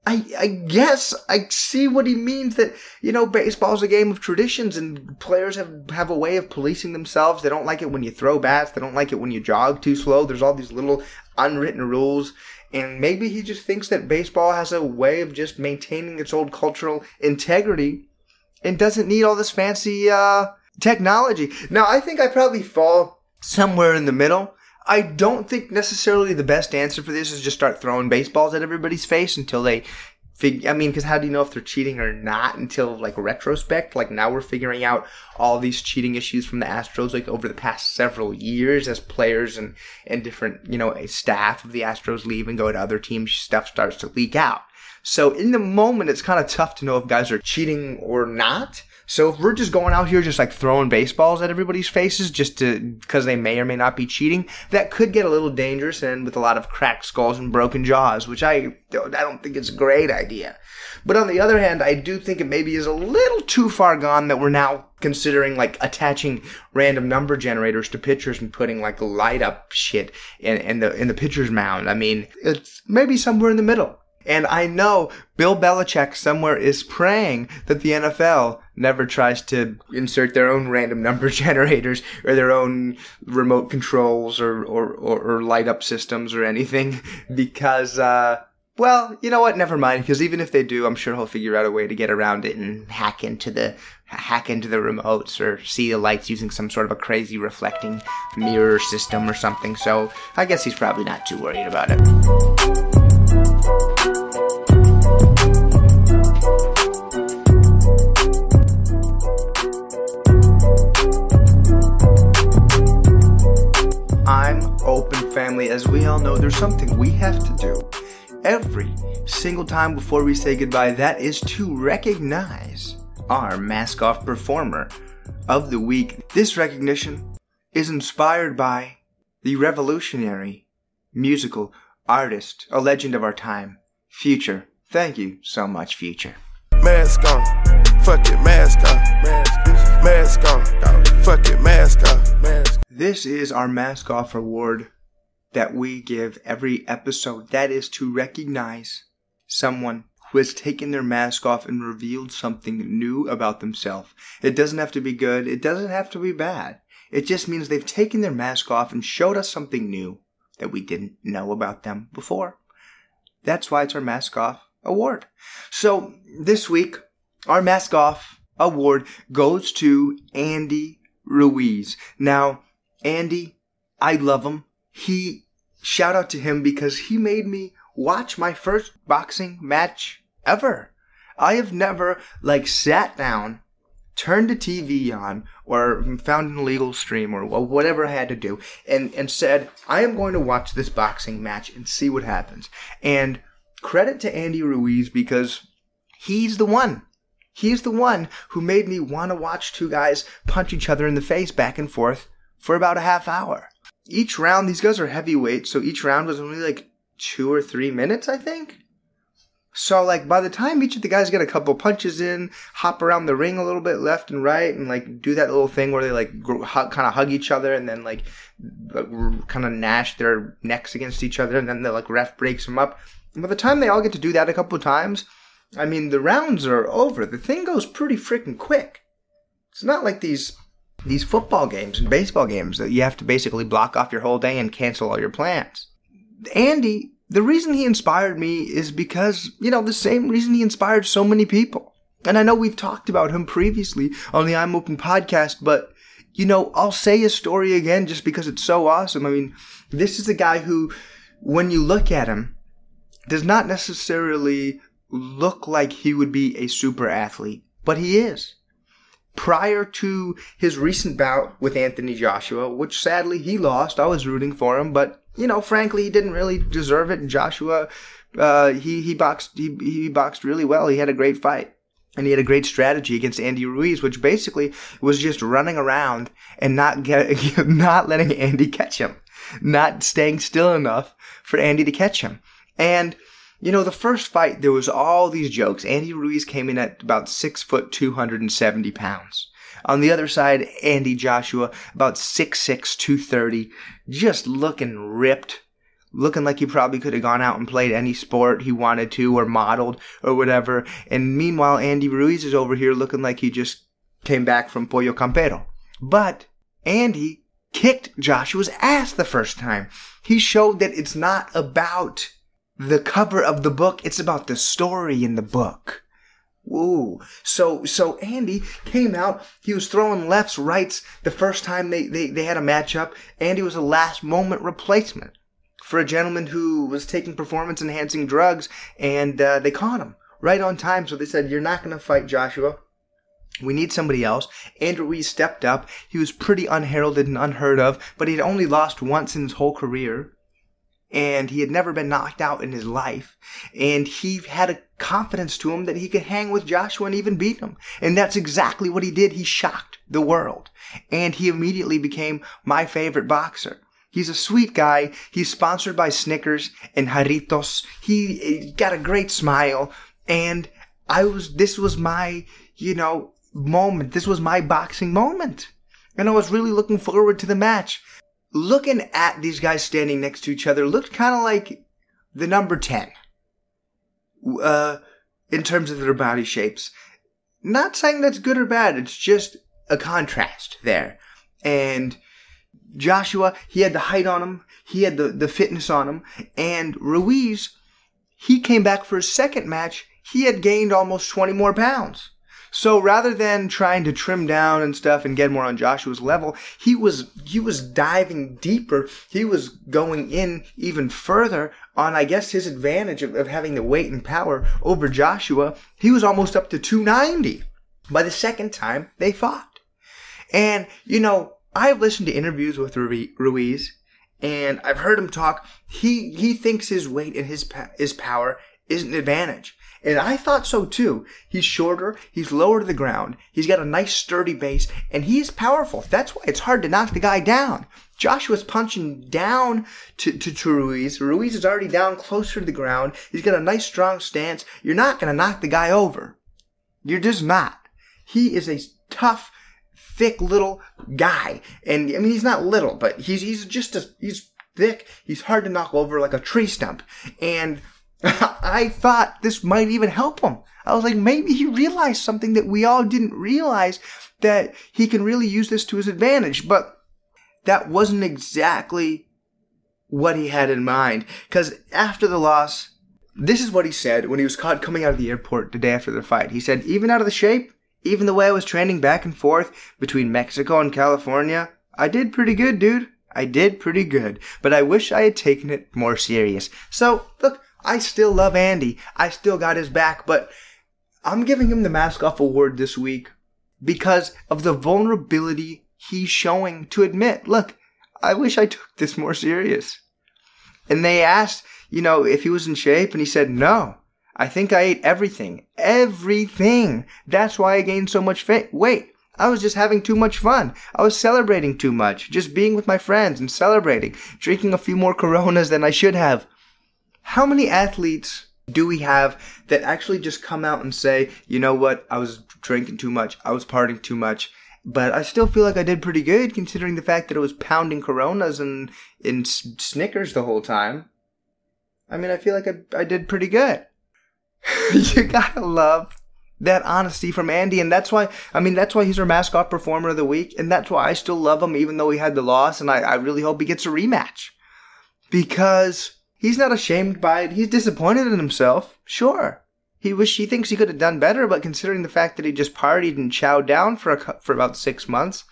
[SPEAKER 1] I, I guess I see what he means that, you know, baseball's a game of traditions and players have, have a way of policing themselves. They don't like it when you throw bats. They don't like it when you jog too slow. There's all these little unwritten rules. And maybe he just thinks that baseball has a way of just maintaining its old cultural integrity and doesn't need all this fancy, uh, technology. Now, I think I probably fall somewhere in the middle. I don't think necessarily the best answer for this is just start throwing baseballs at everybody's face until they fig- I mean, because how do you know if they're cheating or not until like retrospect? Like now we're figuring out all these cheating issues from the Astros like over the past several years as players and and different you know a staff of the Astros leave and go to other teams. Stuff starts to leak out. So in the moment, it's kind of tough to know if guys are cheating or not. So if we're just going out here just like throwing baseballs at everybody's faces just to because they may or may not be cheating, that could get a little dangerous and with a lot of cracked skulls and broken jaws, which I I don't think it's a great idea. But on the other hand, I do think it maybe is a little too far gone that we're now considering like attaching random number generators to pitchers and putting like light up shit in, in the in the pitcher's mound. I mean, it's maybe somewhere in the middle. And I know Bill Belichick somewhere is praying that the NFL never tries to insert their own random number generators or their own remote controls or, or, or, or light up systems or anything because, uh, well, you know what? Never mind. Because even if they do, I'm sure he'll figure out a way to get around it and hack into the hack into the remotes or see the lights using some sort of a crazy reflecting mirror system or something. So I guess he's probably not too worried about it. I'm open family. As we all know, there's something we have to do every single time before we say goodbye. That is to recognize our mask off performer of the week. This recognition is inspired by the revolutionary musical artist, a legend of our time, Future. Thank you so much, Future.
[SPEAKER 2] Mask on, fuck it, mask on, mask, on, fuck it, mask mask.
[SPEAKER 1] This is our mask off award that we give every episode. That is to recognize someone who has taken their mask off and revealed something new about themselves. It doesn't have to be good. It doesn't have to be bad. It just means they've taken their mask off and showed us something new that we didn't know about them before. That's why it's our mask off award. So this week, our mask off award goes to Andy Ruiz. Now, Andy, I love him. He, shout out to him because he made me watch my first boxing match ever. I have never, like, sat down, turned the TV on, or found an illegal stream, or whatever I had to do, and, and said, I am going to watch this boxing match and see what happens. And credit to Andy Ruiz because he's the one. He's the one who made me want to watch two guys punch each other in the face back and forth for about a half hour. Each round, these guys are heavyweight, so each round was only like two or three minutes, I think. So, like, by the time each of the guys get a couple punches in, hop around the ring a little bit left and right, and like do that little thing where they like kind of hug each other and then like kind of gnash their necks against each other, and then the like ref breaks them up. And by the time they all get to do that a couple times, I mean, the rounds are over. The thing goes pretty freaking quick. It's not like these these football games and baseball games that you have to basically block off your whole day and cancel all your plans. Andy, the reason he inspired me is because, you know, the same reason he inspired so many people. And I know we've talked about him previously on the I'm Open podcast, but, you know, I'll say his story again just because it's so awesome. I mean, this is a guy who, when you look at him, does not necessarily look like he would be a super athlete, but he is. Prior to his recent bout with Anthony Joshua, which sadly he lost, I was rooting for him, but you know, frankly, he didn't really deserve it. And Joshua, uh, he he boxed he he boxed really well. He had a great fight. And he had a great strategy against Andy Ruiz, which basically was just running around and not get, not letting Andy catch him, not staying still enough for Andy to catch him. And you know, the first fight, there was all these jokes. Andy Ruiz came in at about six foot, 270 pounds. On the other side, Andy Joshua, about 6'6", 230, just looking ripped, looking like he probably could have gone out and played any sport he wanted to or modeled or whatever. And meanwhile, Andy Ruiz is over here looking like he just came back from Pollo Campero. But Andy kicked Joshua's ass the first time. He showed that it's not about the cover of the book, it's about the story in the book. Ooh. So so Andy came out, he was throwing lefts, rights the first time they, they, they had a matchup. Andy was a last moment replacement for a gentleman who was taking performance enhancing drugs and uh, they caught him right on time. So they said, You're not going to fight Joshua. We need somebody else. Andrew Ruiz stepped up. He was pretty unheralded and unheard of, but he'd only lost once in his whole career. And he had never been knocked out in his life. And he had a confidence to him that he could hang with Joshua and even beat him. And that's exactly what he did. He shocked the world. And he immediately became my favorite boxer. He's a sweet guy. He's sponsored by Snickers and Jarritos. He got a great smile. And I was, this was my, you know, moment. This was my boxing moment. And I was really looking forward to the match. Looking at these guys standing next to each other looked kind of like the number 10. Uh, in terms of their body shapes. Not saying that's good or bad, it's just a contrast there. And Joshua, he had the height on him, he had the, the fitness on him, and Ruiz, he came back for his second match, he had gained almost 20 more pounds. So rather than trying to trim down and stuff and get more on Joshua's level, he was he was diving deeper. He was going in even further on, I guess, his advantage of, of having the weight and power over Joshua. He was almost up to 290 by the second time they fought. And, you know, I've listened to interviews with Ruiz and I've heard him talk. He, he thinks his weight and his, his power is an advantage. And I thought so too. He's shorter, he's lower to the ground, he's got a nice sturdy base, and he's powerful. That's why it's hard to knock the guy down. Joshua's punching down to, to, to Ruiz. Ruiz is already down closer to the ground. He's got a nice strong stance. You're not gonna knock the guy over. You're just not. He is a tough, thick little guy. And I mean, he's not little, but he's, he's just a, he's thick. He's hard to knock over like a tree stump. And I thought this might even help him. I was like, maybe he realized something that we all didn't realize that he can really use this to his advantage. But that wasn't exactly what he had in mind. Because after the loss, this is what he said when he was caught coming out of the airport the day after the fight. He said, even out of the shape, even the way I was training back and forth between Mexico and California, I did pretty good, dude. I did pretty good. But I wish I had taken it more serious. So, look, I still love Andy. I still got his back, but I'm giving him the Mask Off Award this week because of the vulnerability he's showing to admit, look, I wish I took this more serious. And they asked, you know, if he was in shape, and he said, no. I think I ate everything. Everything. That's why I gained so much weight. I was just having too much fun. I was celebrating too much. Just being with my friends and celebrating. Drinking a few more Coronas than I should have. How many athletes do we have that actually just come out and say, you know what, I was drinking too much, I was partying too much, but I still feel like I did pretty good considering the fact that I was pounding Coronas and in Snickers the whole time. I mean, I feel like I, I did pretty good. you gotta love that honesty from Andy, and that's why I mean that's why he's our mask off performer of the week, and that's why I still love him even though he had the loss, and I, I really hope he gets a rematch because He's not ashamed by it. He's disappointed in himself. Sure. He wish he thinks he could have done better, but considering the fact that he just partied and chowed down for a, for about six months,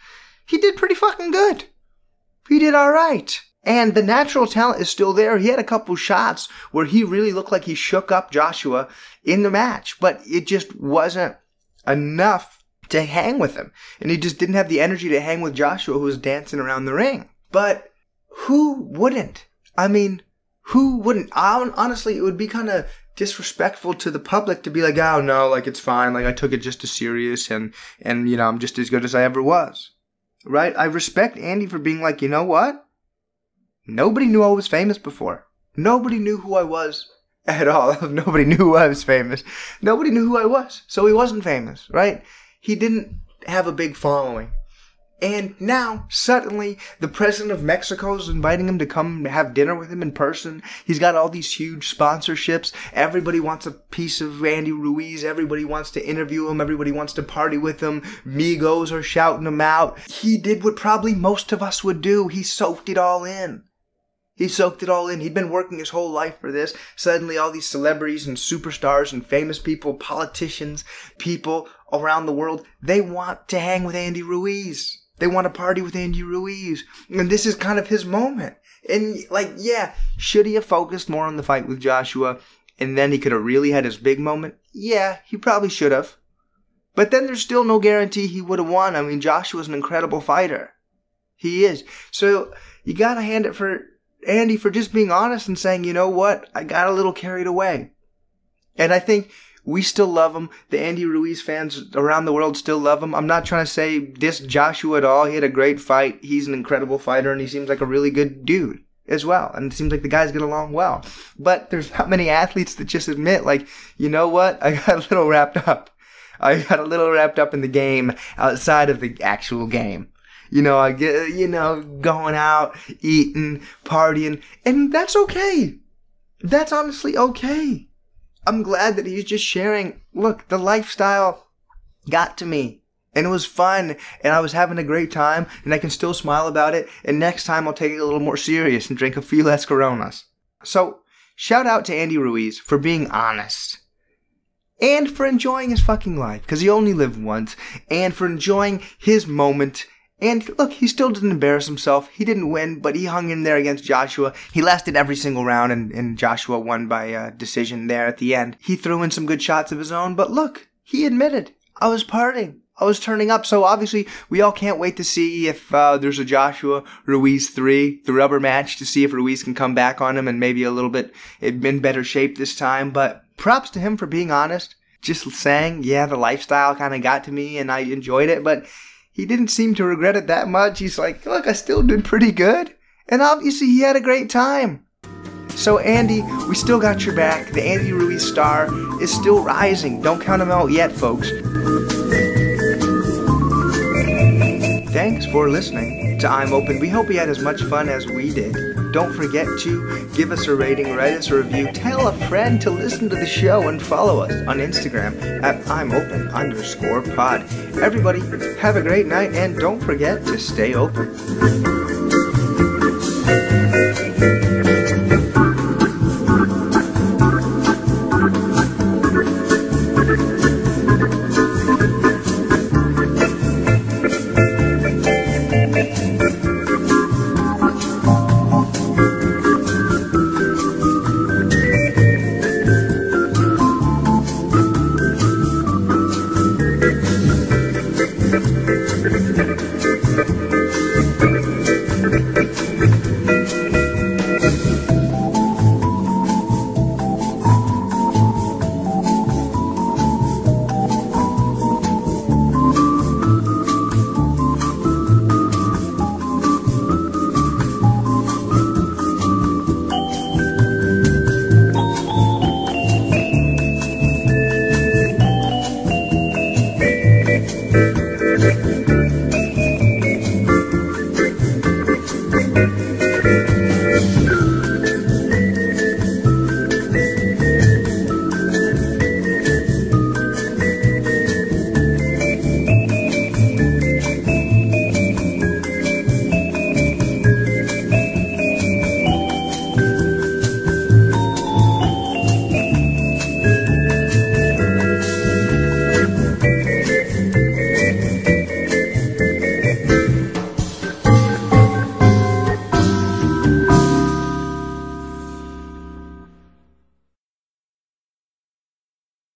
[SPEAKER 1] he did pretty fucking good. He did all right. And the natural talent is still there. He had a couple shots where he really looked like he shook up Joshua in the match, but it just wasn't enough to hang with him. And he just didn't have the energy to hang with Joshua who was dancing around the ring. But who wouldn't? I mean, who wouldn't? honestly, it would be kind of disrespectful to the public to be like, oh no, like it's fine, like I took it just as serious, and and you know I'm just as good as I ever was, right? I respect Andy for being like, you know what? Nobody knew I was famous before. Nobody knew who I was at all. Nobody knew I was famous. Nobody knew who I was, so he wasn't famous, right? He didn't have a big following. And now, suddenly, the president of Mexico is inviting him to come have dinner with him in person. He's got all these huge sponsorships. Everybody wants a piece of Andy Ruiz. Everybody wants to interview him. Everybody wants to party with him. Migos are shouting him out. He did what probably most of us would do. He soaked it all in. He soaked it all in. He'd been working his whole life for this. Suddenly, all these celebrities and superstars and famous people, politicians, people around the world, they want to hang with Andy Ruiz. They want to party with Andy Ruiz. And this is kind of his moment. And, like, yeah, should he have focused more on the fight with Joshua and then he could have really had his big moment? Yeah, he probably should have. But then there's still no guarantee he would have won. I mean, Joshua's an incredible fighter. He is. So you gotta hand it for Andy for just being honest and saying, you know what, I got a little carried away. And I think we still love him. The Andy Ruiz fans around the world still love him. I'm not trying to say diss Joshua at all. He had a great fight. He's an incredible fighter and he seems like a really good dude as well. And it seems like the guys get along well. But there's not many athletes that just admit, like, you know what? I got a little wrapped up. I got a little wrapped up in the game outside of the actual game. You know, I get, you know, going out, eating, partying, and that's okay. That's honestly okay. I'm glad that he's just sharing. Look, the lifestyle got to me and it was fun and I was having a great time and I can still smile about it. And next time I'll take it a little more serious and drink a few less Coronas. So shout out to Andy Ruiz for being honest and for enjoying his fucking life because he only lived once and for enjoying his moment and look, he still didn't embarrass himself. He didn't win, but he hung in there against Joshua. He lasted every single round, and, and Joshua won by uh, decision there at the end. He threw in some good shots of his own, but look, he admitted, I was partying. I was turning up. So obviously, we all can't wait to see if uh, there's a Joshua Ruiz three, the rubber match, to see if Ruiz can come back on him and maybe a little bit in better shape this time. But props to him for being honest. Just saying, yeah, the lifestyle kind of got to me and I enjoyed it, but he didn't seem to regret it that much. He's like, look, I still did pretty good. And obviously, he had a great time. So, Andy, we still got your back. The Andy Ruiz star is still rising. Don't count him out yet, folks. Thanks for listening to I'm Open. We hope you had as much fun as we did. Don't forget to give us a rating, write us a review, tell a friend to listen to the show, and follow us on Instagram at I'm Open underscore pod. Everybody, have a great night, and don't forget to stay open.